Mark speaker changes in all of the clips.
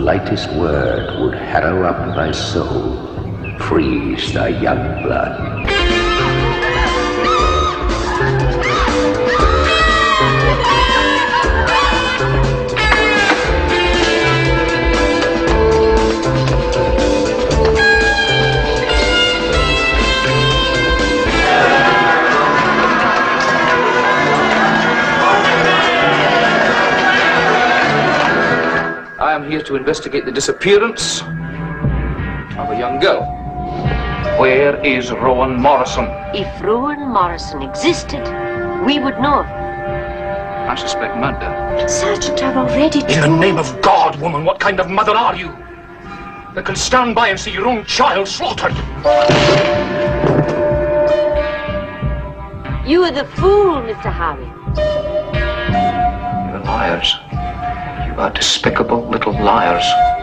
Speaker 1: lightest word would harrow up thy soul, freeze thy young blood.
Speaker 2: Here to investigate the disappearance of a young girl. Where is Rowan Morrison?
Speaker 3: If Rowan Morrison existed, we would know.
Speaker 2: I suspect murder.
Speaker 3: Sergeant, I've already told...
Speaker 4: In the name of God, woman, what kind of mother are you? That can stand by and see your own child slaughtered.
Speaker 3: You are the fool, Mr. Harry.
Speaker 2: Are despicable little liars.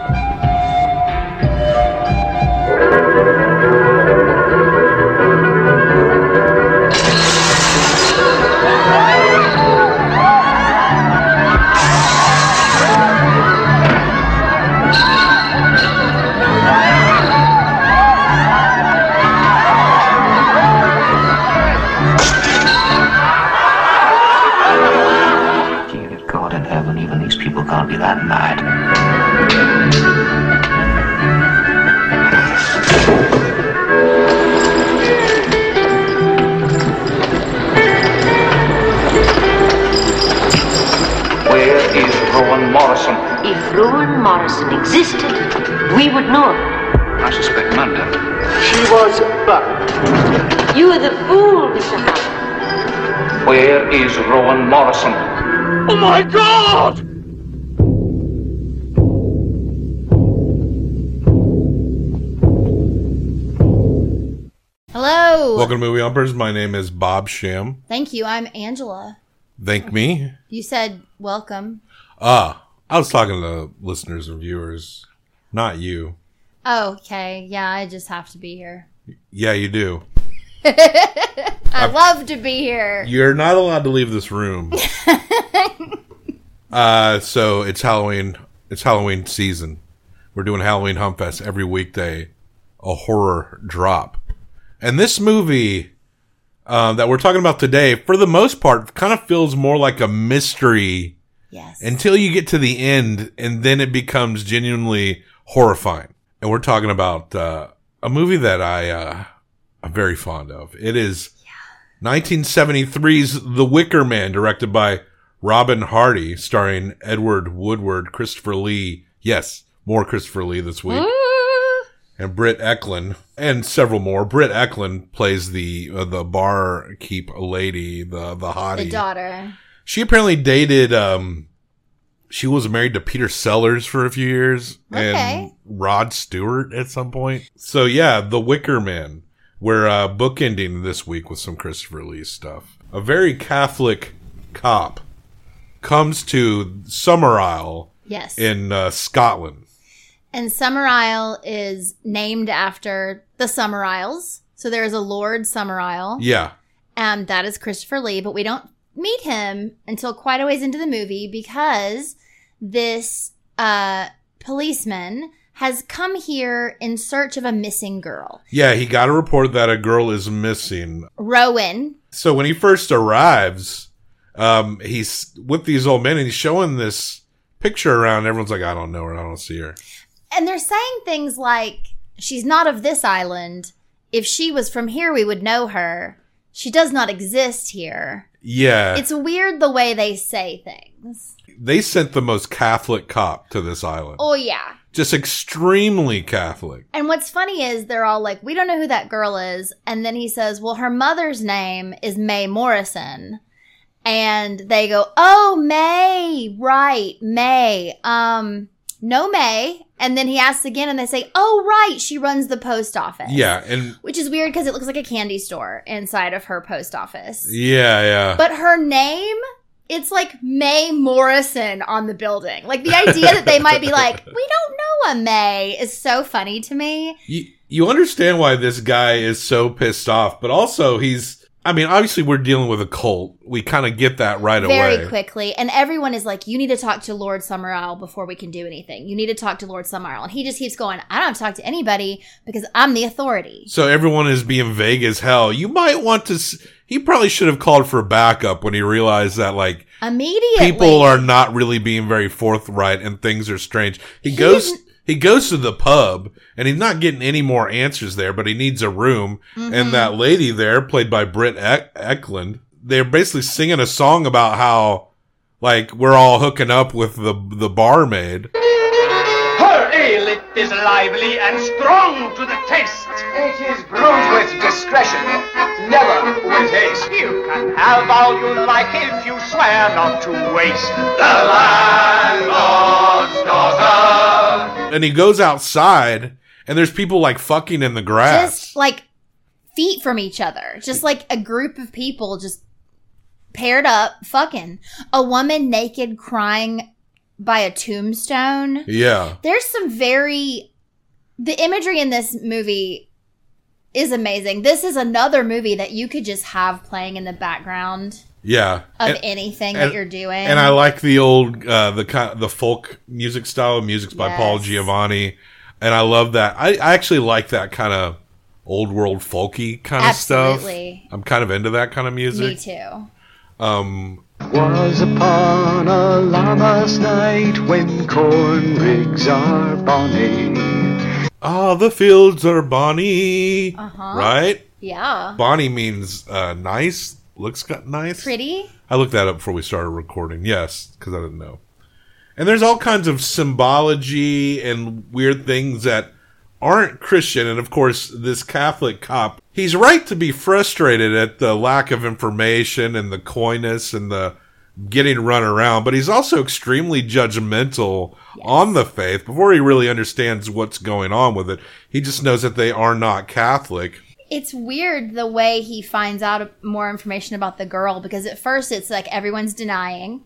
Speaker 2: Morrison?
Speaker 3: If Rowan Morrison existed, we would know.
Speaker 2: I suspect murder.
Speaker 5: She was burned.
Speaker 3: You are the fool, Mr. Harry.
Speaker 2: Where is Rowan Morrison?
Speaker 4: Oh my God!
Speaker 6: Hello.
Speaker 7: Welcome to Movie Humpers. My name is Bob Sham.
Speaker 6: Thank you. I'm Angela.
Speaker 7: Thank me.
Speaker 6: You said welcome.
Speaker 7: Ah, I was talking to listeners and viewers, not you.
Speaker 6: Oh, okay. Yeah, I just have to be here.
Speaker 7: Yeah, you do.
Speaker 6: I love to be here.
Speaker 7: You're not allowed to leave this room. uh, so it's Halloween. It's Halloween season. We're doing Halloween Hump Fest every weekday. A horror drop, and this movie uh, that we're talking about today, for the most part, kind of feels more like a mystery
Speaker 6: Yes.
Speaker 7: until you get to the end, and then it becomes genuinely horrifying. And we're talking about uh, a movie that I uh, I'm very fond of. It is 1973's The Wicker Man, directed by Robin Hardy, starring Edward Woodward, Christopher Lee. Yes, more Christopher Lee this week. And Britt Ekland, and several more. Britt Ekland plays the uh, the barkeep lady, the the hottie.
Speaker 6: the daughter.
Speaker 7: She apparently dated um she was married to Peter Sellers for a few years
Speaker 6: Okay.
Speaker 7: and Rod Stewart at some point. So yeah, The Wicker Man. We're uh bookending this week with some Christopher Lee stuff. A very Catholic cop comes to Summerisle
Speaker 6: Yes.
Speaker 7: in uh, Scotland.
Speaker 6: and Summerisle is named after the Summer Isles. So there is a Lord Summerisle.
Speaker 7: Yeah.
Speaker 6: and that is Christopher Lee, but we don't meet him until quite a ways into the movie because this uh, policeman has come here in search of a missing girl.
Speaker 7: Yeah, he got a report that a girl is missing.
Speaker 6: Rowan.
Speaker 7: So when he first arrives, um, he's with these old men and he's showing this picture around. Everyone's like, I don't know her. I don't see her.
Speaker 6: And they're saying things like, she's not of this island. If she was from here, we would know her. She does not exist here.
Speaker 7: Yeah.
Speaker 6: It's weird the way they say things.
Speaker 7: they sent the most Catholic cop to this island.
Speaker 6: Oh, yeah.
Speaker 7: Just extremely Catholic.
Speaker 6: And what's funny is they're all like, we don't know who that girl is. And then he says, well, her mother's name is May Morrison. And they go, oh, May, right, May. Um, no May. And then he asks again and they say, oh, right, she runs the post office.
Speaker 7: Yeah, and
Speaker 6: Which is weird because it looks like a candy store inside of her post office.
Speaker 7: yeah, yeah.
Speaker 6: But her name, it's like May Morrison on the building. Like the idea that they might be like, we don't know a May is so funny to me.
Speaker 7: you you understand why this guy is so pissed off, but also he's I mean, obviously we're dealing with a cult. We kind of get that right
Speaker 6: very
Speaker 7: away.
Speaker 6: Very quickly. And everyone is like, you need to talk to Lord Summerisle before we can do anything. You need to talk to Lord Summerisle. And he just keeps going, I don't have to talk to anybody because I'm the authority.
Speaker 7: So everyone is being vague as hell. You might want to. S- he probably should have called for backup when he realized that like
Speaker 6: Immediately.
Speaker 7: people are not really being very forthright and things are strange. He, goes.
Speaker 6: Didn't-
Speaker 7: He goes to the pub and he's not getting any more answers there, but he needs a room.
Speaker 6: Mm-hmm.
Speaker 7: And that lady there, played by Britt Eck- Ekland, they're basically singing a song about how like we're all hooking up with the the barmaid.
Speaker 5: Her ale it is lively and strong to the taste. It is brewed with discretion, never with haste. You can have all you like if you swear not to waste. The landlord's daughter.
Speaker 7: And he goes outside and there's people like fucking in the grass.
Speaker 6: just like feet from each other. Just like a group of people just paired up, fucking. A woman naked crying by a tombstone.
Speaker 7: yeah.
Speaker 6: There's some very. The imagery in this movie is amazing. This is another movie that you could just have playing in the background
Speaker 7: Yeah.
Speaker 6: of
Speaker 7: And-
Speaker 6: anything
Speaker 7: and-
Speaker 6: that you're doing.
Speaker 7: And I like the old uh, the the folk music style. Music's by Paul Giovanni, and I love that. I, I actually like that kind of old world folky kind of stuff. I'm kind of into that kind of music.
Speaker 6: Me too.
Speaker 7: Um,
Speaker 8: Was upon a lammas night when corn rigs are bonny.
Speaker 7: oh, the fields are bonny,
Speaker 6: Uh-huh.
Speaker 7: right?
Speaker 6: Yeah.
Speaker 7: Bonny means uh, nice. Looks got nice.
Speaker 6: Pretty.
Speaker 7: I looked that up before we started recording. Yes, because I didn't know. And there's all kinds of symbology and weird things that aren't Christian. And of course, this Catholic cop, he's right to be frustrated at the lack of information and the coyness and the getting run around, but he's also extremely judgmental on the faith before he really understands what's going on with it. He just knows that they are not Catholic.
Speaker 6: It's weird the way he finds out more information about the girl because at first it's like everyone's denying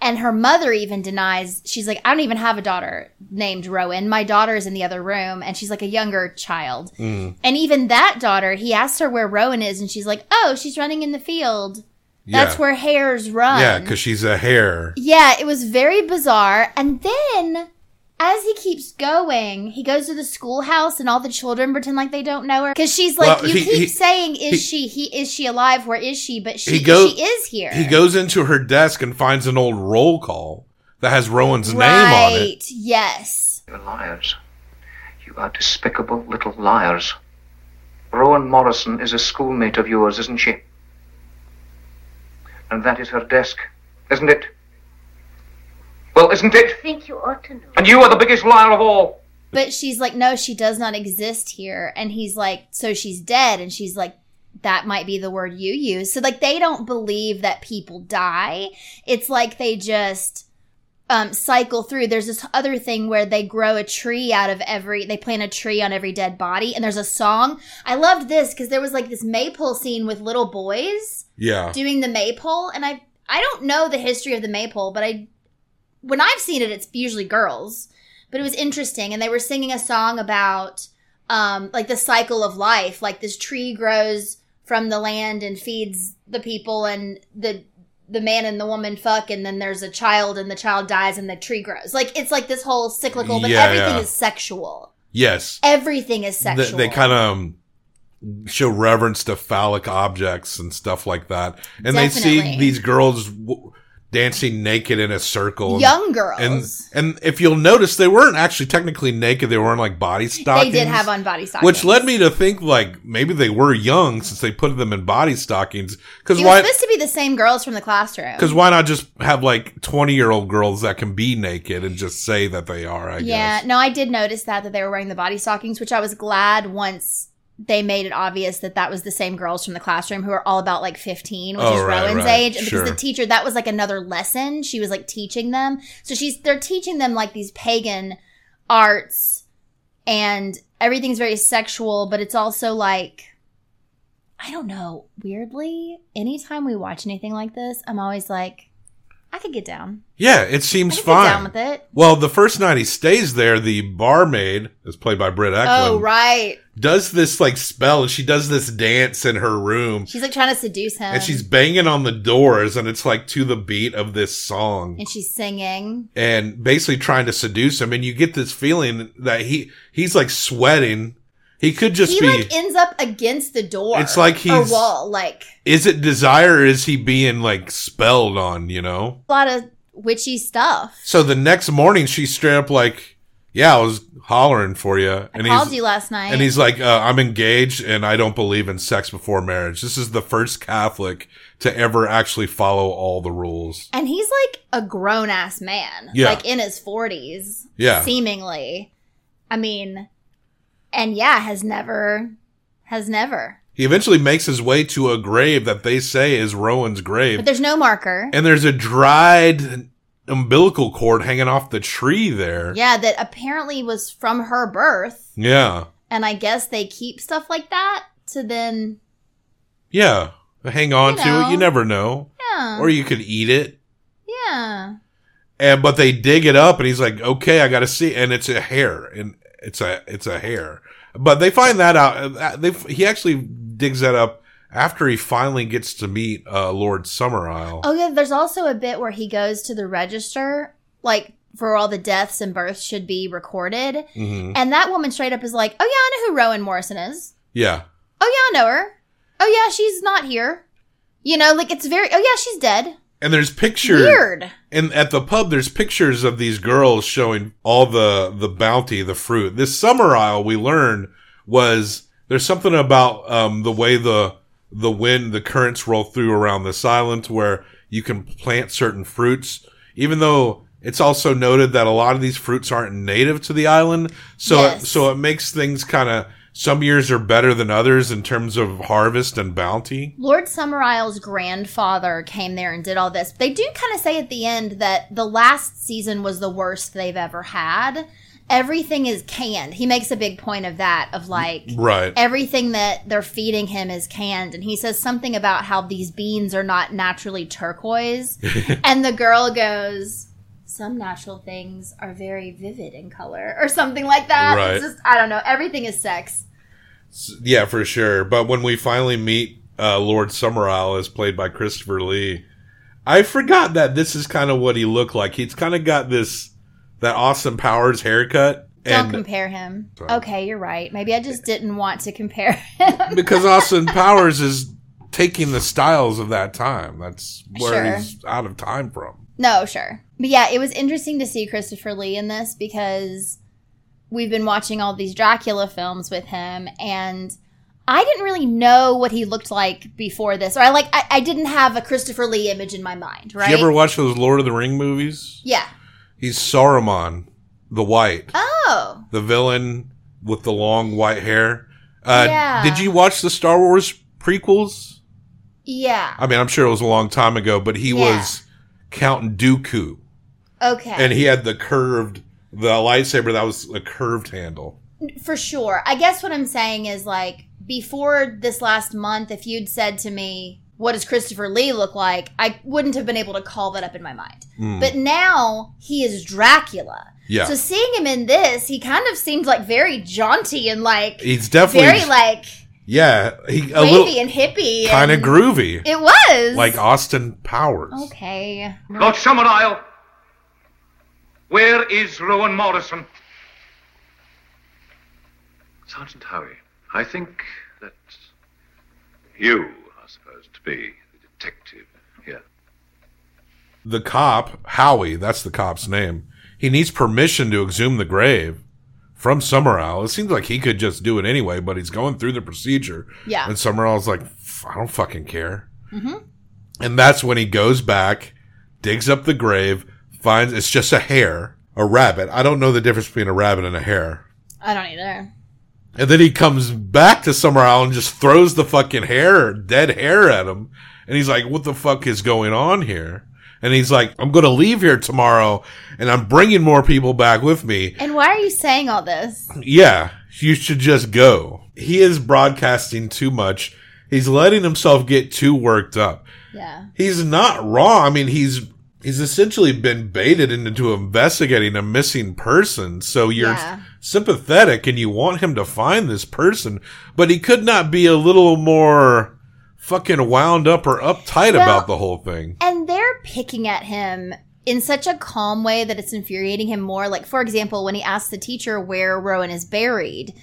Speaker 6: and her mother even denies she's like i don't even have a daughter named rowan my daughter is in the other room and she's like a younger child
Speaker 7: Mm.
Speaker 6: and even that daughter he asked her where rowan is and she's like oh she's running in the field that's
Speaker 7: Yeah.
Speaker 6: where hares run
Speaker 7: Yeah, because she's a hare.
Speaker 6: yeah, it was very bizarre. And then, as he keeps going, he goes to the schoolhouse, and all the children pretend like they don't know her because she's like,
Speaker 7: Well,
Speaker 6: "You
Speaker 7: he-
Speaker 6: keep
Speaker 7: he-
Speaker 6: saying, is
Speaker 7: he-
Speaker 6: she? He is she alive? Where is she? But she,
Speaker 7: He go-
Speaker 6: she is here.
Speaker 7: He goes into her desk and finds an old roll call that has Rowan's name on it.
Speaker 6: right? Yes.
Speaker 2: You're liars. You are despicable little liars. Rowan Morrison is a schoolmate of yours, isn't she? And that is her desk, isn't it? Well, isn't it?
Speaker 3: I think you ought to know.
Speaker 2: And you are the biggest liar of all.
Speaker 6: But she's like, no, she does not exist here. And he's like, so she's dead. And she's like, that might be the word you use. So like, they don't believe that people die. It's like they just um, cycle through. There's this other thing where they grow a tree out of every, they plant a tree on every dead body. And there's a song. I loved this because there was like this maypole scene with little boys
Speaker 7: Yeah.
Speaker 6: doing the maypole. And I, I don't know the history of the maypole, but I, when I've seen it, it's usually girls but it was interesting and they were singing a song about um like the cycle of life like this tree grows from the land and feeds the people and the the man and the woman fuck and then there's a child and the child dies and the tree grows like it's like this whole cyclical but
Speaker 7: Yeah,
Speaker 6: everything
Speaker 7: yeah.
Speaker 6: is sexual
Speaker 7: Yes.
Speaker 6: everything is sexual
Speaker 7: they kind of um, show reverence to phallic objects and stuff like that. And they see these girls w- dancing naked in a circle.
Speaker 6: young girls
Speaker 7: And and if you'll notice, they weren't actually technically naked. They weren't like body stockings.
Speaker 6: they did have on body stockings
Speaker 7: Which led me to think like maybe they were young since they put them in body stockings.
Speaker 6: It was
Speaker 7: why?
Speaker 6: supposed to be the same girls from the classroom
Speaker 7: Because why not just have like twenty year old girls that can be naked and just say that they are? I
Speaker 6: yeah,
Speaker 7: guess.
Speaker 6: no, I did notice that that they were wearing the body stockings, which I was glad once they made it obvious that that was the same girls from the classroom who are all about like 15, which
Speaker 7: Oh,
Speaker 6: is
Speaker 7: right,
Speaker 6: Rowan's
Speaker 7: right,
Speaker 6: age. And
Speaker 7: sure.
Speaker 6: because the teacher, that was like another lesson. She was like teaching them. So she's, they're teaching them like these pagan arts and everything's very sexual, but it's also like, I don't know, weirdly, anytime we watch anything like this, I'm always like, I could get down.
Speaker 7: Yeah, it seems fine.
Speaker 6: down with it.
Speaker 7: Well, the first night he stays there, the barmaid, is played by Britt Ekland,
Speaker 6: Oh, right.
Speaker 7: does this like spell and she does this dance in her room
Speaker 6: She's like trying to seduce him.
Speaker 7: and she's banging on the doors and it's like to the beat of this song
Speaker 6: and she's singing.
Speaker 7: and basically trying to seduce him and you get this feeling that he he's like sweating. He could just
Speaker 6: He
Speaker 7: be
Speaker 6: like ends up against the door.
Speaker 7: It's like
Speaker 6: or
Speaker 7: he's-
Speaker 6: wall. Like
Speaker 7: is it desire or is he being like spelled on, you know?
Speaker 6: a lot of witchy stuff.
Speaker 7: So the next morning she's straight up like, "Yeah, I was hollering for you."
Speaker 6: I
Speaker 7: And
Speaker 6: called you last night.
Speaker 7: and he's like, uh, "I'm engaged and I don't believe in sex before marriage." This is the first Catholic to ever actually follow all the rules.
Speaker 6: And he's like a grown ass man.
Speaker 7: Yeah.
Speaker 6: Like in his 40s.
Speaker 7: Yeah.
Speaker 6: Seemingly. I mean, and yeah, has never, has never.
Speaker 7: He eventually makes his way to a grave that they say is Rowan's grave.
Speaker 6: But there's no marker.
Speaker 7: and there's a dried umbilical cord hanging off the tree there.
Speaker 6: yeah, that apparently was from her birth.
Speaker 7: Yeah.
Speaker 6: And I guess they keep stuff like that to then,
Speaker 7: Yeah. Hang on
Speaker 6: You
Speaker 7: to it. You never know.
Speaker 6: yeah.
Speaker 7: Or you could eat it.
Speaker 6: yeah.
Speaker 7: And but they dig it up and he's like, "Okay, I got to see." And it's a hare and it's a it's a hare. But they find that out uh, they he actually digs that up after he finally gets to meet uh Lord Summerisle.
Speaker 6: Oh yeah, there's also a bit where he goes to the register, like for all the deaths and births should be recorded,
Speaker 7: Mhm.
Speaker 6: and that woman straight up is like, "Oh yeah, I know who Rowan Morrison is.
Speaker 7: Yeah.
Speaker 6: Oh yeah, I know her. Oh yeah, she's not here. You know, like it's very. Oh yeah, she's dead.
Speaker 7: And there's pictures
Speaker 6: Weird.
Speaker 7: And at the pub, there's pictures of these girls showing all the the bounty, the fruit. This summer isle we learned was there's something about um, the way the the wind, the currents roll through around this island, where you can plant certain fruits, even though it's also noted that a lot of these fruits aren't native to the island. So
Speaker 6: Yes.
Speaker 7: it, so it makes things kind of some years are better than others in terms of harvest and bounty.
Speaker 6: Lord Summerisle's grandfather came there and did all this. They do kind of say at the end that the last season was the worst they've ever had. Everything is canned. He makes a big point of that, of like
Speaker 7: Right.
Speaker 6: everything that they're feeding him is canned. And he says something about how these beans are not naturally turquoise. and the girl goes, Some natural things are very vivid in color, or something like that.
Speaker 7: Right.
Speaker 6: It's just, I don't know. Everything is sex.
Speaker 7: Yeah, for sure. But when we finally meet uh, Lord Summerisle, as played by Christopher Lee, I forgot that this is kind of what he looked like. He's kind of got this that Austin Powers haircut,
Speaker 6: Don't compare him.
Speaker 7: Sorry.
Speaker 6: Okay, you're right. Maybe I just didn't want to compare him.
Speaker 7: because Austin Powers is taking the styles of that time. That's where
Speaker 6: Sure.
Speaker 7: he's out of time from.
Speaker 6: No, sure. But yeah, it was interesting to see Christopher Lee in this because we've been watching all these Dracula films with him and I didn't really know what he looked like before this. Or I like I, I didn't have a Christopher Lee image in my mind, right?
Speaker 7: Did you ever watch those Lord of the Ring movies?
Speaker 6: yeah.
Speaker 7: He's Saruman, the White,
Speaker 6: Oh.
Speaker 7: the villain with the long white hair. Uh,
Speaker 6: Yeah.
Speaker 7: Did you watch the Star Wars prequels?
Speaker 6: Yeah.
Speaker 7: I mean, I'm sure it was a long time ago, but he
Speaker 6: Yeah.
Speaker 7: was Count Dooku,
Speaker 6: Okay.
Speaker 7: and he had the curved, the lightsaber that was a curved handle.
Speaker 6: For sure. I guess what I'm saying is like before this last month, if you'd said to me, what does Christopher Lee look like? I wouldn't have been able to call that up in my mind. Hmm. But now he is Dracula.
Speaker 7: Yeah.
Speaker 6: So seeing him in this, he kind of seemed like very jaunty and like
Speaker 7: He's definitely,
Speaker 6: very like
Speaker 7: yeah, he a
Speaker 6: wavy
Speaker 7: little
Speaker 6: and hippie.
Speaker 7: kind of groovy,
Speaker 6: It was
Speaker 7: like Austin Powers.
Speaker 6: okay.
Speaker 4: Lord Summerisle, where is Rowan Morrison?
Speaker 9: Sergeant Howie, I think that you are supposed to be the detective here.
Speaker 7: The cop, Howie, that's the cop's name. He needs permission to exhume the grave from Summerisle. It seems like he could just do it anyway, but he's going through the procedure.
Speaker 6: Yeah.
Speaker 7: And Summerisle's like, I don't fucking care. Mm-hmm. And that's when he goes back, digs up the grave, finds it's just a hare, a rabbit. I don't know the difference between a rabbit and a hare.
Speaker 6: I don't either.
Speaker 7: And then he comes back to Summerisle and just throws the fucking hare, dead hare at him. And he's like, what the fuck is going on here? And he's like, I'm going to leave here tomorrow and I'm bringing more people back with me.
Speaker 6: And why are you saying all this?
Speaker 7: Yeah, you should just go. He is broadcasting too much. He's letting himself get too worked up.
Speaker 6: Yeah.
Speaker 7: He's not wrong. I mean, he's he's essentially been baited into investigating a missing person. So you're
Speaker 6: Yeah.
Speaker 7: sympathetic and you want him to find this person, but he could not be a little more fucking wound up or uptight
Speaker 6: Well-
Speaker 7: about the whole thing.
Speaker 6: And they're picking at him in such a calm way that it's infuriating him more. Like, for example, when he asks the teacher where Rowan is buried,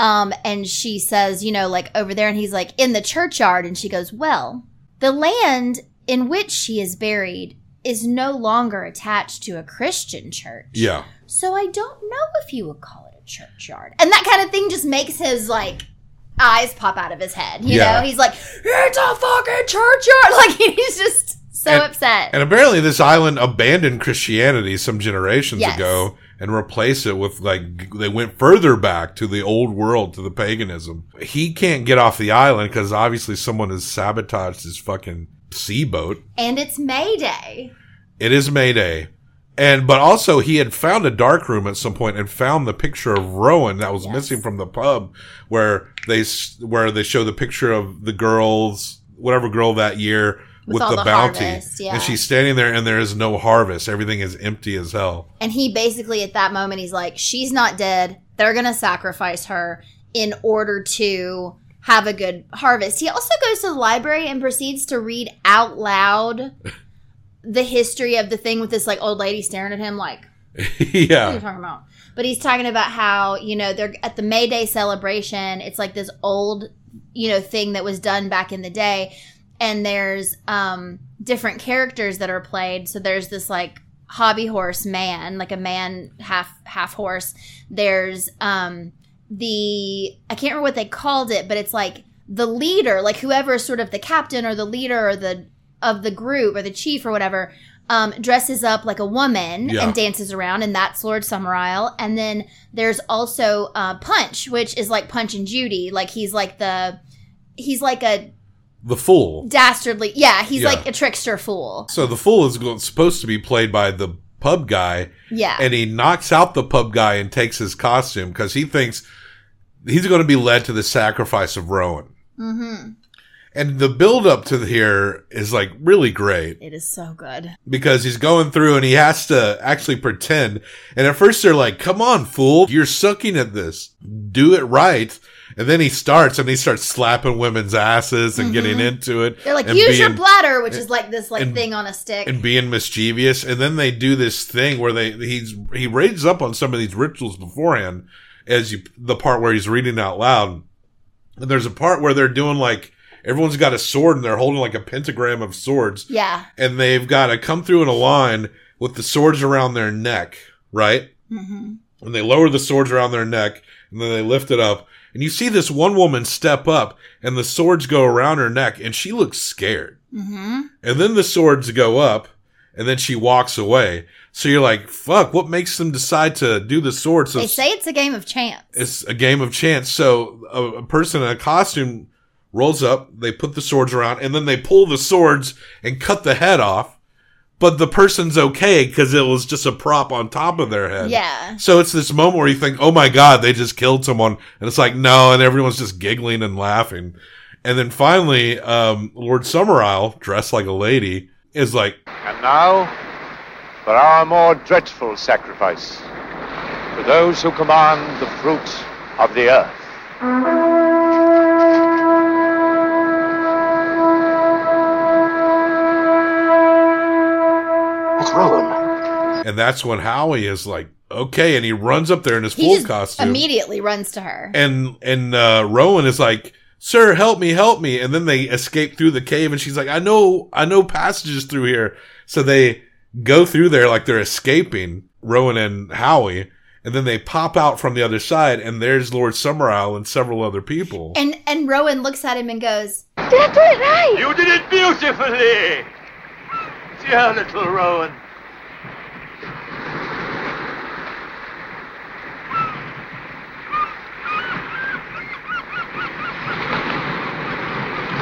Speaker 6: um, and she says, you know, like over there, and he's like, in the churchyard. And she goes, well, the land in which she is buried is no longer attached to a Christian church.
Speaker 7: Yeah.
Speaker 6: So I don't know if you would call it a churchyard. And that kind of thing just makes his like eyes pop out of his head. You
Speaker 7: Yeah.
Speaker 6: know, he's like, it's a fucking churchyard. Like he's just so
Speaker 7: And-
Speaker 6: upset.
Speaker 7: And apparently this island abandoned Christianity some generations
Speaker 6: Yes.
Speaker 7: ago and replaced it with like they went further back to the old world to the paganism. He can't get off the island because obviously someone has sabotaged his fucking sea boat.
Speaker 6: and it's May Day.
Speaker 7: It is Mayday. And but also he had found a dark room at some point and found the picture of Rowan that was
Speaker 6: Yes.
Speaker 7: missing from the pub where they where they show the picture of the girls whatever girl that year
Speaker 6: With
Speaker 7: with,
Speaker 6: all
Speaker 7: the,
Speaker 6: the
Speaker 7: bounty
Speaker 6: harvest, yeah.
Speaker 7: and she's standing there and there is no harvest everything is empty as hell
Speaker 6: And he basically at that moment he's like, she's not dead. They're gonna sacrifice her in order to have a good harvest. He also goes to the library and proceeds to read out loud the history of the thing with this like old lady staring at him like What are you
Speaker 7: yeah
Speaker 6: talking about? But he's talking about how, you know, they're at the May Day celebration. It's like this old, you know, thing that was done back in the day. And there's um different characters that are played. So there's this like hobby horse man, like a man half half horse. There's um the I can't remember what they called it, but it's like the leader, like whoever is sort of the captain or the leader or the of the group or the chief or whatever, um, dresses up like a woman
Speaker 7: Yeah.
Speaker 6: and dances around, and that's Lord Summerisle. And then there's also uh, Punch, which is like Punch and Judy, like he's like the he's like a
Speaker 7: the fool
Speaker 6: dastardly, yeah, he's
Speaker 7: Yeah.
Speaker 6: like a trickster fool,
Speaker 7: so the fool is supposed to be played by the pub guy
Speaker 6: yeah,
Speaker 7: and he knocks out the pub guy and takes his costume because he thinks he's going to be led to the sacrifice of Rowan.
Speaker 6: mm-hmm.
Speaker 7: And the build up to here is like really great
Speaker 6: It is so good.
Speaker 7: because he's going through and he has to actually pretend. And at first they're like, come on, fool. You're sucking at this. Do it right. And then he starts and he starts slapping women's asses and getting into it.
Speaker 6: Mm-hmm. They're like, use your bladder, which is like this like
Speaker 7: and-
Speaker 6: thing on a stick.
Speaker 7: and being mischievous. And then they do this thing where they he's he raises up on some of these rituals beforehand, as you the part where he's reading out loud. And there's a part where they're doing like everyone's got a sword and they're holding like a pentagram of swords,
Speaker 6: yeah.
Speaker 7: and they've got to come through in a line with the swords around their neck, right?
Speaker 6: Mm-hmm.
Speaker 7: And they lower the swords around their neck, and then they lift it up. And you see this one woman step up, and the swords go around her neck, and she looks scared.
Speaker 6: Mm-hmm.
Speaker 7: And then the swords go up, and then she walks away. So you're like, fuck, what makes them decide to do the swords? So
Speaker 6: They say it's a game of chance.
Speaker 7: it's a game of chance. So a, a person in a costume rolls up, they put the swords around, and then they pull the swords and cut the head off. But the person's okay because it was just a prop on top of their head.
Speaker 6: Yeah.
Speaker 7: So it's this moment where you think, oh my God, they just killed someone. And it's like, no. And everyone's just giggling and laughing. And then finally, um, Lord Summerisle, dressed like a lady, is like,
Speaker 10: And now, for our more dreadful sacrifice, to those who command the fruit of the earth.
Speaker 7: And that's when Howie is like, okay. And he runs up there in his
Speaker 6: He
Speaker 7: full
Speaker 6: just
Speaker 7: costume.
Speaker 6: immediately runs to her.
Speaker 7: and and uh, Rowan is like, "Sir, help me, help me!" And then they escape through the cave, and she's like, "I know, I know passages through here." So they go through there like they're escaping Rowan and Howie, and then they pop out from the other side, and there's Lord Summerisle and several other people.
Speaker 6: And and Rowan looks at him and goes, Daddy, right!
Speaker 10: You did it beautifully! Dear little Rowan.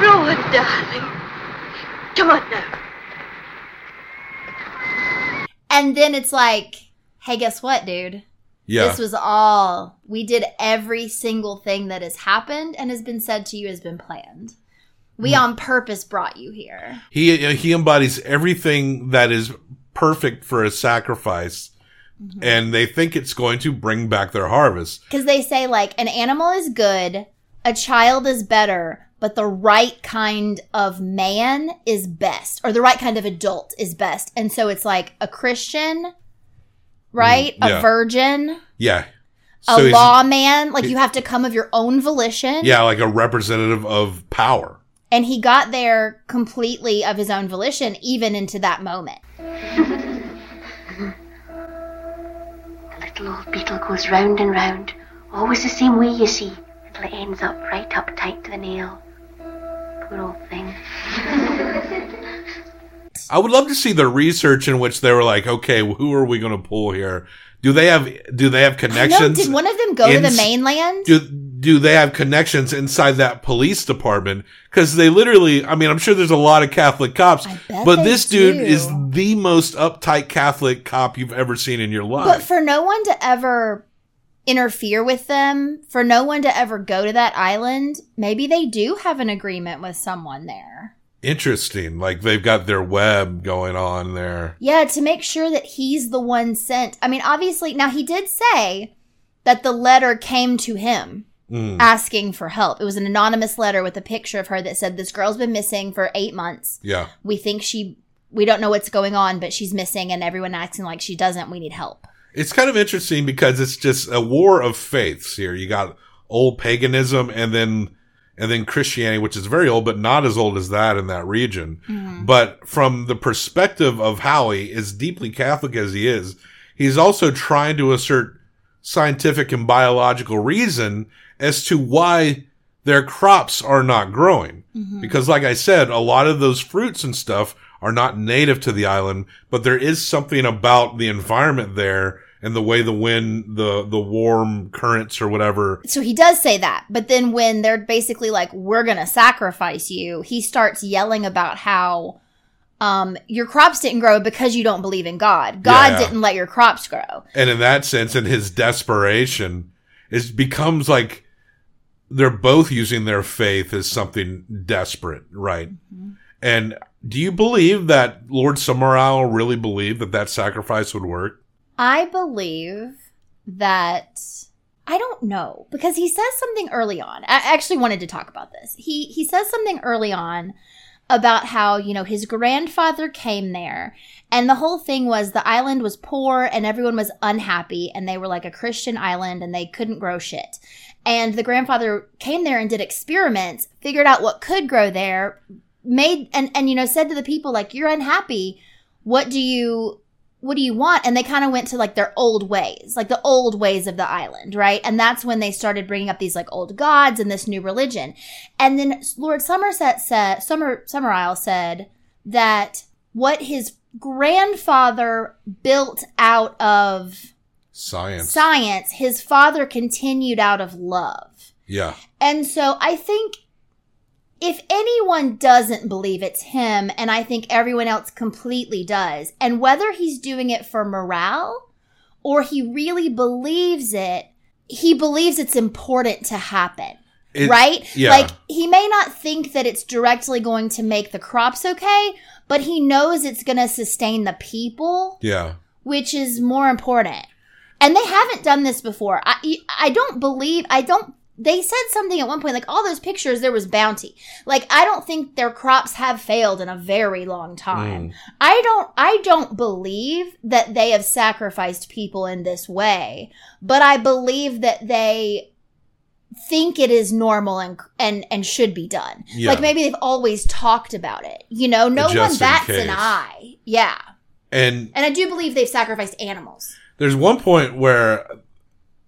Speaker 3: Rowan, darling. Come on now.
Speaker 6: and then it's like, hey, guess what, dude?
Speaker 7: yeah,
Speaker 6: This was all we did. Every single thing that has happened and has been said to you has been planned. We
Speaker 7: Hmm.
Speaker 6: on purpose brought you here.
Speaker 7: he he embodies everything that is perfect for a sacrifice. And they think it's going to bring back their harvest.
Speaker 6: Because they say, like, an animal is good, a child is better, but the right kind of man is best, or the right kind of adult is best. And so it's like a Christian, right?
Speaker 7: Mm, yeah.
Speaker 6: A virgin,
Speaker 7: Yeah.
Speaker 6: a
Speaker 7: So he's-
Speaker 6: lawman. Like, you have to come of your own volition.
Speaker 7: Yeah, like a representative of power.
Speaker 6: And he got there completely of his own volition, even into that moment.
Speaker 3: The little old beetle goes round and round, always the same way, you see, until it ends up right up tight to the nail. Poor old thing.
Speaker 7: I would love to see the research in which they were like, okay, who are we going to pull here? Do they have do they have connections?
Speaker 6: did one of them go to the mainland?
Speaker 7: Do do they have connections inside that police department? Because they literally, I mean, I'm sure there's a lot of Catholic cops,
Speaker 6: bet
Speaker 7: but
Speaker 6: they
Speaker 7: this dude is the most uptight Catholic cop you've ever seen in your life.
Speaker 6: But for no one to ever interfere with them, for no one to ever go to that island, maybe they do have an agreement with someone there.
Speaker 7: Interesting. Like they've got their web going on there.
Speaker 6: Yeah, to make sure that he's the one sent. I mean, obviously, now he did say that the letter came to him
Speaker 7: Mm.
Speaker 6: asking for help. It was an anonymous letter with a picture of her that said, This girl's been missing for eight months.
Speaker 7: Yeah.
Speaker 6: We think she, we don't know what's going on, but she's missing, and everyone acting like she doesn't. We need help.
Speaker 7: It's kind of interesting because it's just a war of faiths here. You got old paganism and then and then Christianity, which is very old, but not as old as that in that region. Mm-hmm. But from the perspective of Howie, as deeply Catholic as he is, he's also trying to assert scientific and biological reason as to why their crops are not growing. Mm-hmm. Because like I said, a lot of those fruits and stuff are not native to the island, but there is something about the environment there and the way the wind, the, the warm currents or whatever.
Speaker 6: So he does say that, but then when they're basically like, "We're gonna sacrifice you," he starts yelling about how um, your crops didn't grow because you don't believe in God. God
Speaker 7: Yeah.
Speaker 6: didn't let your crops grow.
Speaker 7: And in that sense, in his desperation, it becomes like they're both using their faith as something desperate, right? And do you believe that Lord Summerisle really believed that that sacrifice would work?
Speaker 6: I believe that I don't know because he says something early on. I actually wanted to talk about this. He he says something early on about how, you know, his grandfather came there and the whole thing was the island was poor and everyone was unhappy and they were like a Christian island and they couldn't grow shit. And the grandfather came there and did experiments, figured out what could grow there, made and and you know said to the people like you're unhappy, what do you what do you want? And they kind of went to like their old ways, like the old ways of the island, right? And that's when they started bringing up these like old gods and this new religion. And then Lord Somerset said, Summer, summer Summerisle said that what his grandfather built out of
Speaker 7: Science.
Speaker 6: science, his father continued out of love.
Speaker 7: yeah.
Speaker 6: And so I think if anyone doesn't believe it's him, and I think everyone else completely does, and whether he's doing it for morale or he really believes it, he believes it's important to happen.
Speaker 7: It-
Speaker 6: right?
Speaker 7: yeah.
Speaker 6: Like he may not think that it's directly going to make the crops okay, but he knows it's going to sustain the people
Speaker 7: Yeah.
Speaker 6: which is more important. And they haven't done this before. I I don't believe I don't they said something at one point like all those pictures there was bounty. Like I don't think their crops have failed in a very long time. Hmm. I don't I don't believe that they have sacrificed people in this way, but I believe that they think it is normal and and and should be done.
Speaker 7: Yeah.
Speaker 6: Like maybe they've always talked about it. You know, no
Speaker 7: Just
Speaker 6: one bats
Speaker 7: case.
Speaker 6: an eye. Yeah.
Speaker 7: And
Speaker 6: And I do believe they've sacrificed animals.
Speaker 7: there's one point where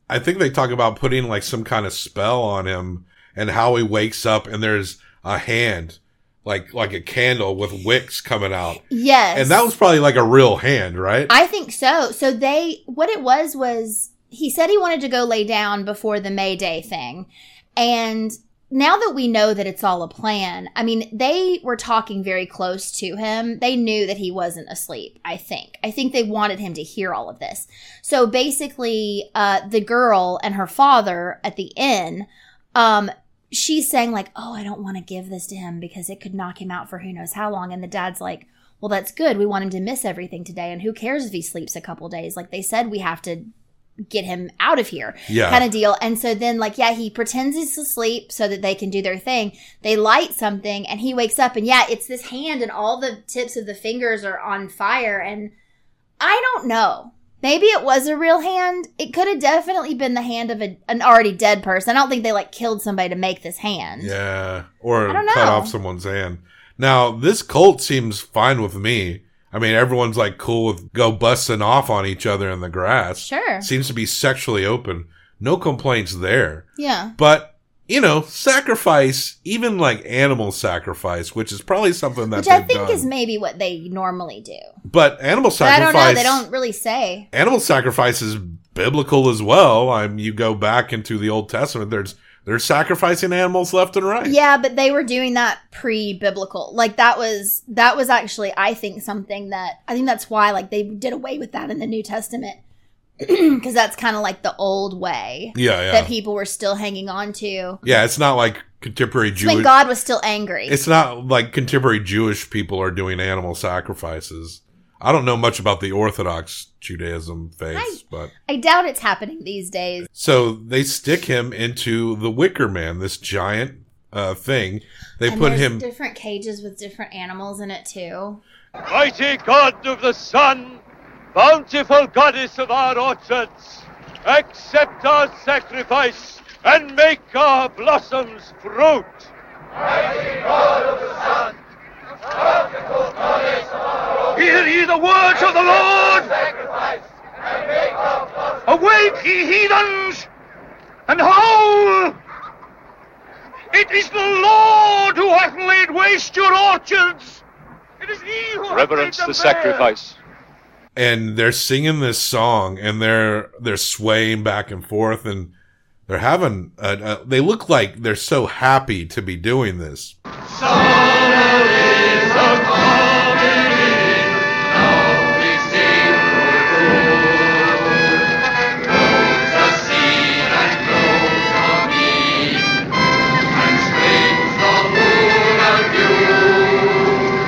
Speaker 7: I think they talk about putting like some kind of spell on him and how he wakes up and there's a hand like like a candle with wicks coming out.
Speaker 6: Yes.
Speaker 7: And that was probably like a real hand, right?
Speaker 6: I think so. So they, what it was was he said he wanted to go lay down before the May Day thing. And now that we know that it's all a plan, I mean, they were talking very close to him. They knew that he wasn't asleep, I think. I think they wanted him to hear all of this. So basically, uh, the girl and her father at the inn, um, she's saying like, "Oh, I don't want to give this to him because it could knock him out for who knows how long." And the dad's like, well, that's good. We want him to miss everything today. And who cares if he sleeps a couple days? Like they said, we have to get him out of here
Speaker 7: Yeah.
Speaker 6: kind of deal. And so then like, yeah, he pretends he's asleep so that they can do their thing. They light something and he wakes up and yeah, it's this hand and all the tips of the fingers are on fire. And I don't know. Maybe it was a real hand. It could have definitely been the hand of a, an already dead person. I don't think they like killed somebody to make this hand.
Speaker 7: Yeah. Or cut off someone's hand. Now, this cult seems fine with me. I mean, everyone's like cool with go busting off on each other in the grass.
Speaker 6: Sure.
Speaker 7: Seems to be sexually open. No complaints there.
Speaker 6: Yeah.
Speaker 7: But, you know, sacrifice, even like animal sacrifice, which is probably something that
Speaker 6: Which I think
Speaker 7: done.
Speaker 6: is maybe what they normally do.
Speaker 7: but animal
Speaker 6: But I don't
Speaker 7: sacrifice.
Speaker 6: know. They don't really say.
Speaker 7: animal sacrifice is biblical as well. I'm you go back into the Old Testament, there's they're sacrificing animals left and right.
Speaker 6: Yeah, but they were doing that pre-biblical. Like that was that was actually I think something that I think that's why like they did away with that in the New Testament. Cuz that's kind of like the old way
Speaker 7: Yeah, yeah.
Speaker 6: that people were still hanging on to.
Speaker 7: Yeah, it's not like contemporary
Speaker 6: It's when God was still angry.
Speaker 7: It's not like contemporary Jewish people are doing animal sacrifices. I don't know much about the Orthodox Judaism faith, but
Speaker 6: I doubt it's happening these days.
Speaker 7: so they stick him into the Wicker Man, this giant uh, thing. They
Speaker 6: And
Speaker 7: put him.
Speaker 6: different cages with different animals in it too.
Speaker 10: Mighty God of the sun, bountiful goddess of our orchards, accept our sacrifice and make our blossoms fruit.
Speaker 5: Hear ye the words of the Lord! Awake, ye heathens, and howl! It is the Lord who hath laid waste your orchards! It is he who
Speaker 10: Reverence
Speaker 5: made
Speaker 10: the sacrifice.
Speaker 7: and they're singing this song and they're they're swaying back and forth and they're having a, a, they look like they're so happy to be doing this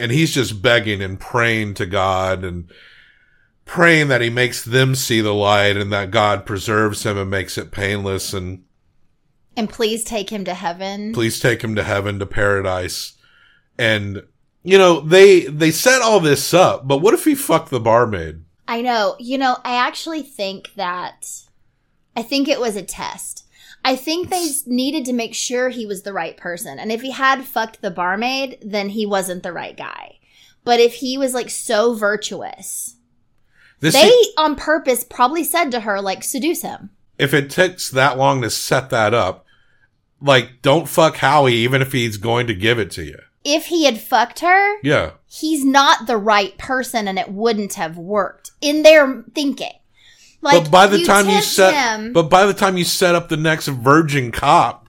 Speaker 7: and he's just begging and praying to God and praying that he makes them see the light and that God preserves him and makes it painless and
Speaker 6: And please take him to heaven.
Speaker 7: please take him to heaven to paradise and you know they they set all this up but what if he fucked the barmaid
Speaker 6: I know. You know, I actually think that I think it was a test. I think they needed to make sure he was the right person. And if he had fucked the barmaid, then he wasn't the right guy. But if he was like so virtuous,
Speaker 7: this
Speaker 6: they on purpose probably said to her like seduce him.
Speaker 7: if it takes that long to set that up like don't fuck Howie even if he's going to give it to you
Speaker 6: If he had fucked her,
Speaker 7: yeah
Speaker 6: he's not the right person and it wouldn't have worked in their thinking. Like
Speaker 7: but by the time you set
Speaker 6: him-
Speaker 7: but by the time you set up the next virgin cop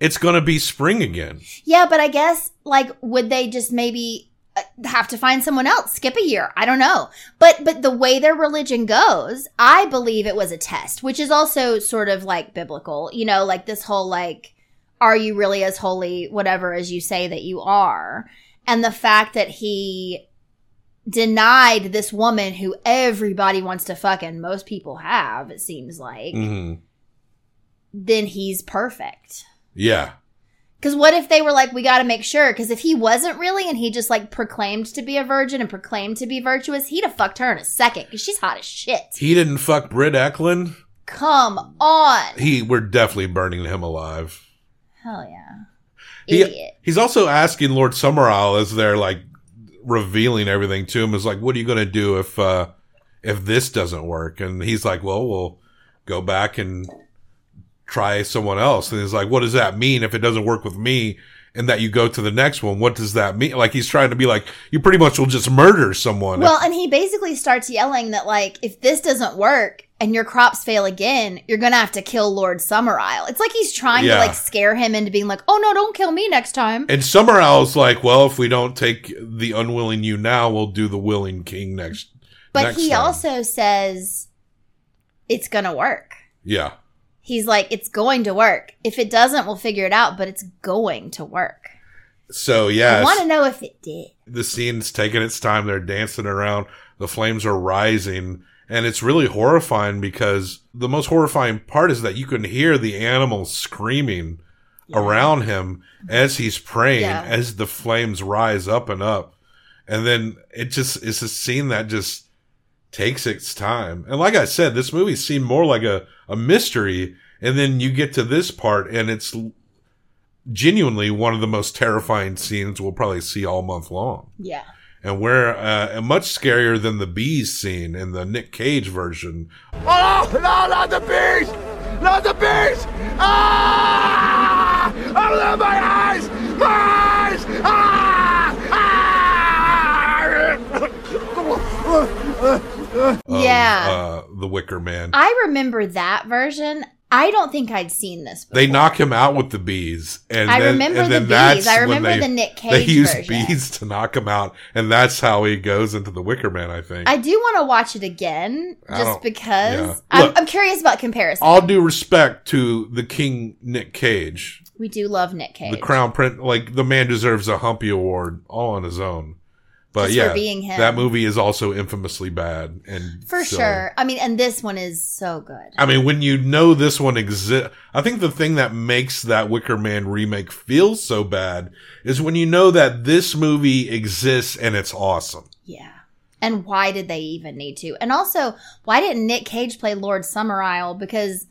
Speaker 7: it's going to be spring again
Speaker 6: Yeah, but I guess like would they just maybe uh, have to find someone else, skip a year? I don't know. But but the way their religion goes, I believe it was a test, which is also sort of like biblical. You know, like this whole like are you really as holy whatever as you say that you are? And the fact that he denied this woman who everybody wants to fuck and most people have, it seems like,
Speaker 7: hmm
Speaker 6: then he's perfect.
Speaker 7: yeah
Speaker 6: Because what if they were like, we got to make sure? Because if he wasn't really and he just like proclaimed to be a virgin and proclaimed to be virtuous, he'd have fucked her in a second because she's hot as shit.
Speaker 7: he didn't fuck Britt Ekland
Speaker 6: Come on.
Speaker 7: he we're definitely burning him alive
Speaker 6: Hell yeah.
Speaker 7: He-
Speaker 6: Idiot.
Speaker 7: he's also asking Lord Summerisle is they're like revealing everything to him is like, what are you going to do if, uh, if this doesn't work? And he's like, well, we'll go back and try someone else. And he's like, what does that mean if it doesn't work with me? And that you go to the next one. What does that mean? Like he's trying to be like, you pretty much will just murder someone.
Speaker 6: Well, and he basically starts yelling that like, if this doesn't work and your crops fail again, you're gonna have to kill Lord Summerisle. It's like he's trying
Speaker 7: Yeah.
Speaker 6: to like scare him into being like, oh no, don't kill me next time.
Speaker 7: and Summerisle's like, well, if we don't take the unwilling you now, we'll do the willing king next.
Speaker 6: But
Speaker 7: next
Speaker 6: he
Speaker 7: time.
Speaker 6: also says it's gonna work.
Speaker 7: yeah.
Speaker 6: He's like, it's going to work. If it doesn't, we'll figure it out, but it's going to work.
Speaker 7: So yeah,
Speaker 6: I want to know if it did.
Speaker 7: the scene's taking its time. They're dancing around. The flames are rising. And it's really horrifying because the most horrifying part is that you can hear the animals screaming around him as he's praying,
Speaker 6: Yeah.
Speaker 7: as the flames rise up and up. And then it just is a scene that just takes its time. And like I said, this movie seemed more like a, a mystery. And then you get to this part and it's genuinely one of the most terrifying scenes we'll probably see all month long
Speaker 6: Yeah.
Speaker 7: and we're uh, much scarier than the bees scene in the Nick Cage version.
Speaker 5: Oh, no, not the bees! Not the bees! Ah! Oh, my eyes! My eyes! Ah!
Speaker 7: Of,
Speaker 6: Yeah.
Speaker 7: uh, the Wicker Man.
Speaker 6: I remember that version. I don't think I'd seen this before.
Speaker 7: they knock him out with the bees, and
Speaker 6: I
Speaker 7: then,
Speaker 6: remember
Speaker 7: and
Speaker 6: the bees. I remember
Speaker 7: they-
Speaker 6: the Nick Cage.
Speaker 7: They use
Speaker 6: version.
Speaker 7: bees to knock him out, and that's how he goes into the Wicker Man. I think.
Speaker 6: I do want to watch it again just because
Speaker 7: yeah.
Speaker 6: I'm,
Speaker 7: Look.
Speaker 6: I'm curious about comparison.
Speaker 7: all due respect to the King Nick Cage,
Speaker 6: we do love Nick Cage.
Speaker 7: the Crown Prince, like the man deserves a Humpy Award all on his own. But yeah,
Speaker 6: being him.
Speaker 7: that movie is also infamously bad and
Speaker 6: For
Speaker 7: silly.
Speaker 6: sure. I mean, and this one is so good.
Speaker 7: I mean, when you know this one exists, I think the thing that makes that Wicker Man remake feel so bad is when you know that this movie exists and it's awesome.
Speaker 6: Yeah. And why did they even need to? And also, why didn't Nick Cage play Lord Summerisle? Because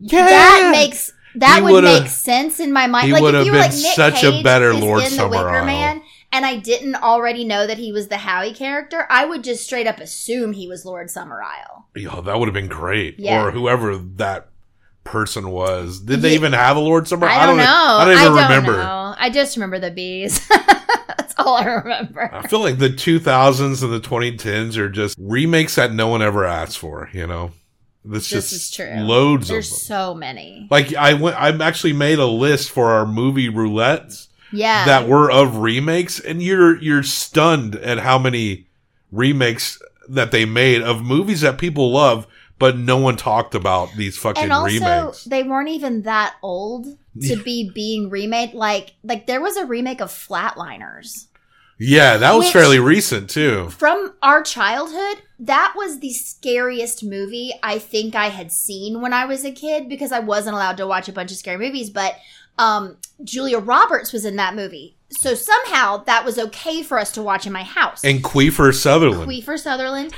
Speaker 7: Yeah,
Speaker 6: that makes that
Speaker 7: He
Speaker 6: would make sense in my mind.
Speaker 7: he
Speaker 6: like you were
Speaker 7: been
Speaker 6: like
Speaker 7: such a better Lord Summerisle.
Speaker 6: And I didn't already know that he was the Howie character, I would just straight up assume he was Lord Summerisle.
Speaker 7: Yo, that would have been great.
Speaker 6: Yeah.
Speaker 7: Or whoever that person was. Did they
Speaker 6: Yeah.
Speaker 7: even have a Lord Summer?
Speaker 6: I don't, know.
Speaker 7: I don't even remember.
Speaker 6: know. I just remember the bees. That's all I remember.
Speaker 7: I feel like the 2000s and the 2010s are just remakes that no one ever asked for, you know? This,
Speaker 6: This
Speaker 7: just
Speaker 6: is true.
Speaker 7: loads
Speaker 6: There's
Speaker 7: of them.
Speaker 6: so many.
Speaker 7: Like I went, I've actually made a list for our movie roulettes
Speaker 6: Yeah.
Speaker 7: that were of remakes, and you're you're stunned at how many remakes that they made of movies that people love, but no one talked about these fucking
Speaker 6: and also
Speaker 7: remakes.
Speaker 6: they weren't even that old to be being remade. Like like there was a remake of Flatliners.
Speaker 7: Yeah, that was
Speaker 6: Which-
Speaker 7: fairly recent too.
Speaker 6: From our childhood, that was the scariest movie I think I had seen when I was a kid because I wasn't allowed to watch a bunch of scary movies, but um Julia Roberts was in that movie. So somehow that was okay for us to watch in my house.
Speaker 7: And Queefer Sutherland.
Speaker 6: Queefer Sutherland.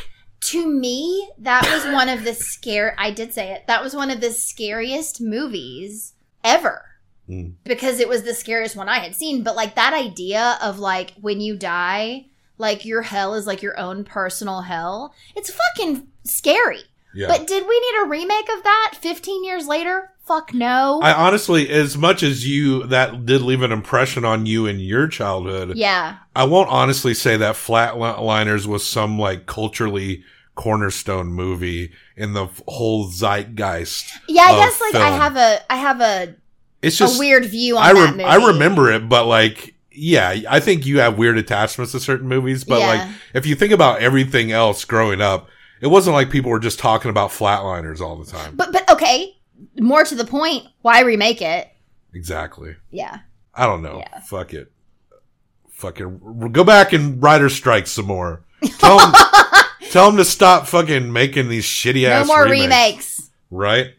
Speaker 6: To me, that was one of the scare. I did say it. That was one of the scariest movies ever
Speaker 7: Mm.
Speaker 6: because it was the scariest one I had seen. But like that idea of like when you die, like your hell is like your own personal hell. It's fucking scary.
Speaker 7: Yeah.
Speaker 6: But did we need a remake of that 15 years later? Fuck no.
Speaker 7: I honestly, as much as you that did leave an impression on you in your childhood,
Speaker 6: yeah.
Speaker 7: I won't honestly say that Flatliners was some like culturally cornerstone movie in the whole zeitgeist.
Speaker 6: Yeah, I guess like I have a I have a
Speaker 7: It's just
Speaker 6: a weird view on
Speaker 7: I
Speaker 6: that movie.
Speaker 7: I remember it, but like, yeah, I think you have weird attachments to certain movies. But
Speaker 6: Yeah.
Speaker 7: like, if you think about everything else growing up, it wasn't like people were just talking about Flatliners all the time.
Speaker 6: But but okay, more to the point, why remake it?
Speaker 7: exactly.
Speaker 6: Yeah.
Speaker 7: I don't know. Fuck it. Fucking go back and writer strike some more. Tell them, tell them to stop fucking making these shitty ass.
Speaker 6: No more
Speaker 7: remakes.
Speaker 6: remakes.
Speaker 7: Right?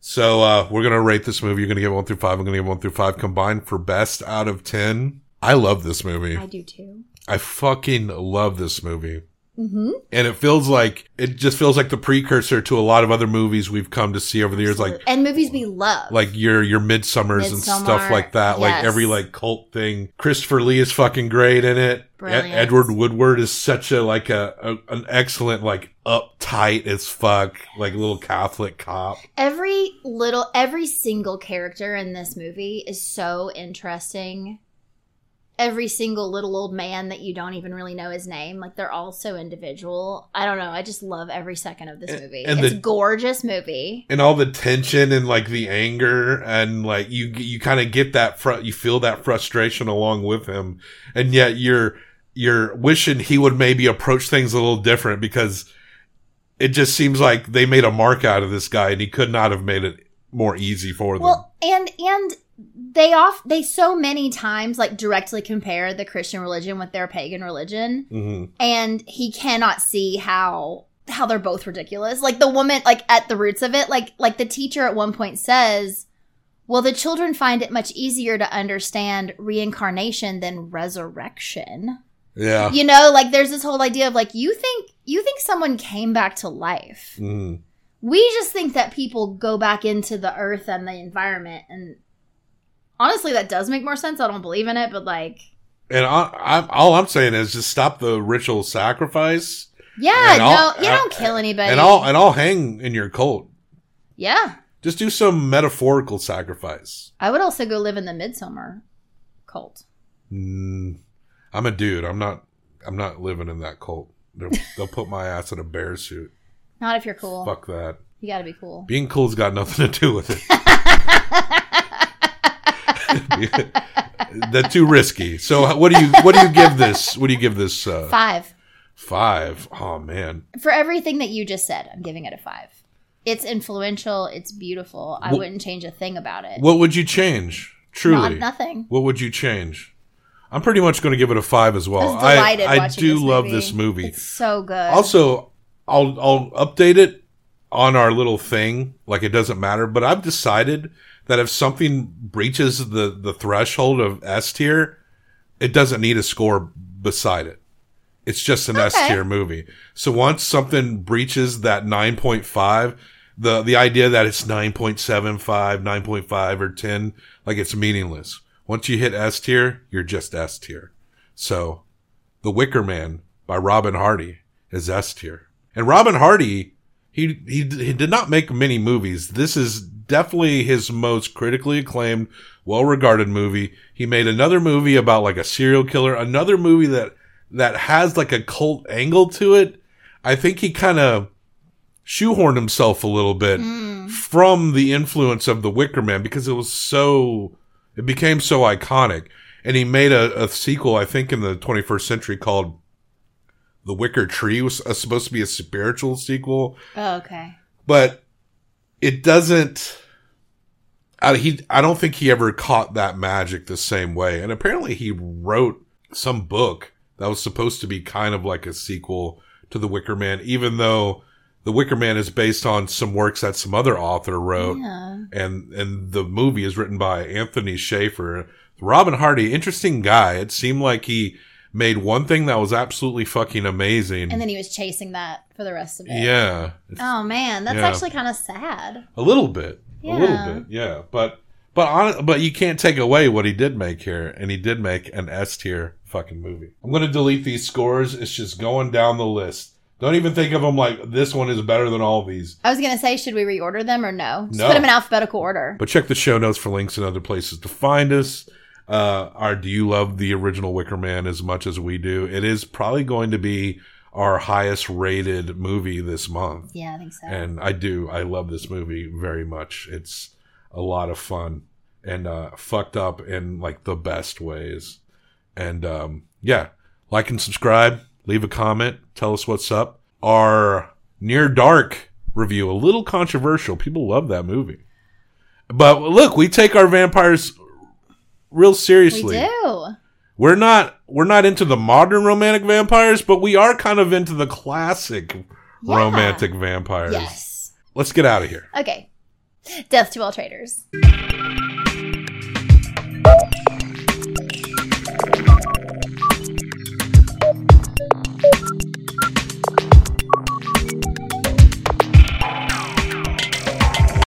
Speaker 7: So uh we're gonna rate this movie. You're gonna give one through five. I'm gonna give one through five combined for best out of ten. I love this movie.
Speaker 6: I do too.
Speaker 7: I fucking love this movie.
Speaker 6: Mm-hmm.
Speaker 7: And it feels like it just feels like the precursor to a lot of other movies we've come to see over the years, like
Speaker 6: And movies we love.
Speaker 7: like your your Midsommars and stuff like that. Like every like cult thing. Christopher Lee is fucking great in it.
Speaker 6: Brilliant.
Speaker 7: Edward Woodward is such a like a, a an excellent like uptight as fuck like little Catholic cop.
Speaker 6: every little every single character in this movie is so interesting. Every single little old man that you don't even really know his name, like they're all so individual. I don't know. I just love every second of this movie.
Speaker 7: and
Speaker 6: it's
Speaker 7: the-
Speaker 6: a gorgeous movie.
Speaker 7: and all the tension and like the anger and like you you kind of get that fr- you feel that frustration along with him and yet you're you're wishing he would maybe approach things a little different because it just seems like they made a mark out of this guy and he could not have made it more easy for them
Speaker 6: Well, and and they off they so many times like directly compare the Christian religion with their pagan religion,
Speaker 7: hmm
Speaker 6: and he cannot see how how they're both ridiculous. Like the woman, like at the roots of it, like like the teacher at one point says, "Well, the children find it much easier to understand reincarnation than resurrection."
Speaker 7: Yeah.
Speaker 6: You know, like there's this whole idea of like you think you think someone came back to life.
Speaker 7: hmm
Speaker 6: We just think that people go back into the earth and the environment and honestly that does make more sense. I don't believe in it, but like
Speaker 7: And I, I'm all I'm saying is just stop the ritual sacrifice,
Speaker 6: yeah, no, you don't kill anybody.
Speaker 7: and I'll and I'll hang in your cult.
Speaker 6: yeah.
Speaker 7: Just do some metaphorical sacrifice.
Speaker 6: I would also go live in the Midsommar cult.
Speaker 7: Mm, I'm a dude. I'm not. I'm not living in that cult. They'll, they'll put my ass in a bear suit.
Speaker 6: Not if you're cool.
Speaker 7: Fuck that.
Speaker 6: You gotta be cool.
Speaker 7: Being cool's got nothing to do with it. That's too risky. So what do you what do you give this? What do you give this? Uh,
Speaker 6: Five.
Speaker 7: Five. Oh man.
Speaker 6: For everything that you just said, I'm giving it a five. It's influential, it's beautiful. I
Speaker 7: Wh-
Speaker 6: wouldn't change a thing about it.
Speaker 7: What would you change? Truly,
Speaker 6: Not- nothing.
Speaker 7: What would you change? I'm pretty much going to give it a five as well.
Speaker 6: I
Speaker 7: I, I do
Speaker 6: this
Speaker 7: love
Speaker 6: movie.
Speaker 7: this movie.
Speaker 6: It's so good.
Speaker 7: Also, I'll I'll update it on our little thing. Like it doesn't matter, but I've decided that if something breaches the the threshold of S tier, it doesn't need a score beside it. It's just an S tier movie. So once something breaches that 9.5, the the idea that it's 9.75, 9.5 or 10, like it's meaningless. Once you hit S tier, you're just S tier. So, The Wicker Man by Robin Hardy is S tier. And Robin Hardy, he, he he did not make many movies. This is definitely his most critically acclaimed, well-regarded movie. He made another movie about like a serial killer, another movie that that has like a cult angle to it. I think he kind of shoehorned himself a little bit from the influence of The Wicker Man because it was so it became so iconic. And he made a, a sequel, I think, in the 21st century called The Wicker Tree. Was uh, supposed to be a spiritual sequel,
Speaker 6: oh, okay.
Speaker 7: but it doesn't. I, he, I don't think he ever caught that magic the same way. And apparently, he wrote some book that was supposed to be kind of like a sequel to The Wicker Man, even though The Wicker Man is based on some works that some other author wrote
Speaker 6: Yeah.
Speaker 7: and and the movie is written by Anthony Shaffer. Robin Hardy, interesting guy. It seemed like he made one thing that was absolutely fucking amazing.
Speaker 6: And then he was chasing that for the rest of it.
Speaker 7: yeah,
Speaker 6: Oh man, that's
Speaker 7: Yeah.
Speaker 6: actually kind of sad.
Speaker 7: a little bit, a little bit, yeah. But but on but you can't take away what he did make here, and he did make an S tier fucking movie. I'm gonna delete these scores. It's just going down the list. Don't even think of them like this one is better than all these.
Speaker 6: I was gonna say, should we reorder them or no? Just
Speaker 7: No.
Speaker 6: put them in alphabetical order.
Speaker 7: But check the show notes for links and other places to find us. Uh, our Do You Love the Original Wicker Man as much as we do? It is probably going to be our highest rated movie this month.
Speaker 6: yeah, I think so.
Speaker 7: And I do. I love this movie very much. It's a lot of fun and uh, fucked up in like the best ways. And um, yeah, like and subscribe, leave a comment, tell us what's up. Our Near Dark review, a little controversial. People love that movie. But look, we take our vampires real seriously.
Speaker 6: We do.
Speaker 7: We're not we're not into the modern romantic vampires, but we are kind of into the classic
Speaker 6: yeah.
Speaker 7: romantic vampires.
Speaker 6: Yes.
Speaker 7: Let's get out of here.
Speaker 6: Okay. Death to all traitors.